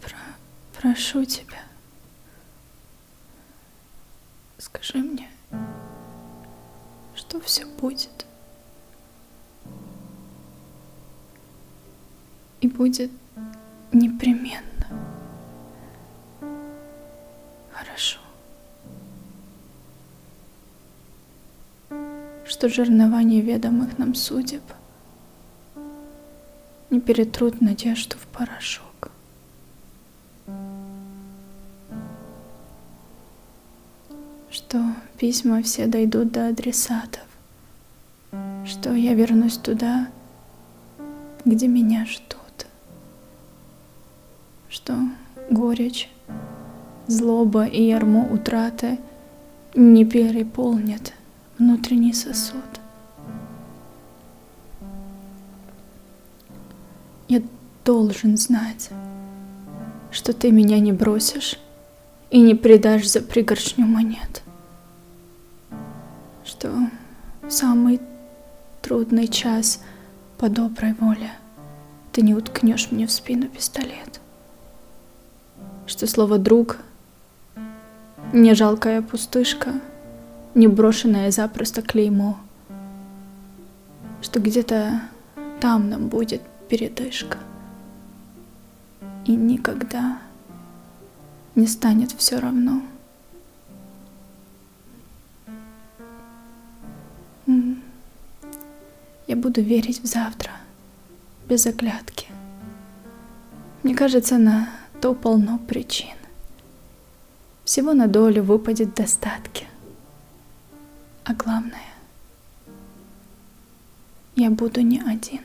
про- прошу тебя, скажи мне, что все будет. И будет непременно. Хорошо. Что жернова неведомых нам судеб не перетрут надежду в порошок. Что письма все дойдут до адресатов. Что я вернусь туда, где меня ждут. Что горечь, злоба и ярмо утраты не переполнят внутренний сосуд. Я должен знать, что ты меня не бросишь и не предашь за пригоршню монет. Что в самый трудный час по доброй воле ты не уткнешь мне в спину пистолет. Что слово «друг» не жалкая пустышка, не брошенное запросто клеймо, что где-то там нам будет передышка. И никогда не станет все равно. Я буду верить в завтра, без оглядки. Мне кажется, на то полно причин. Всего на долю выпадет достатки. А главное, я буду не один.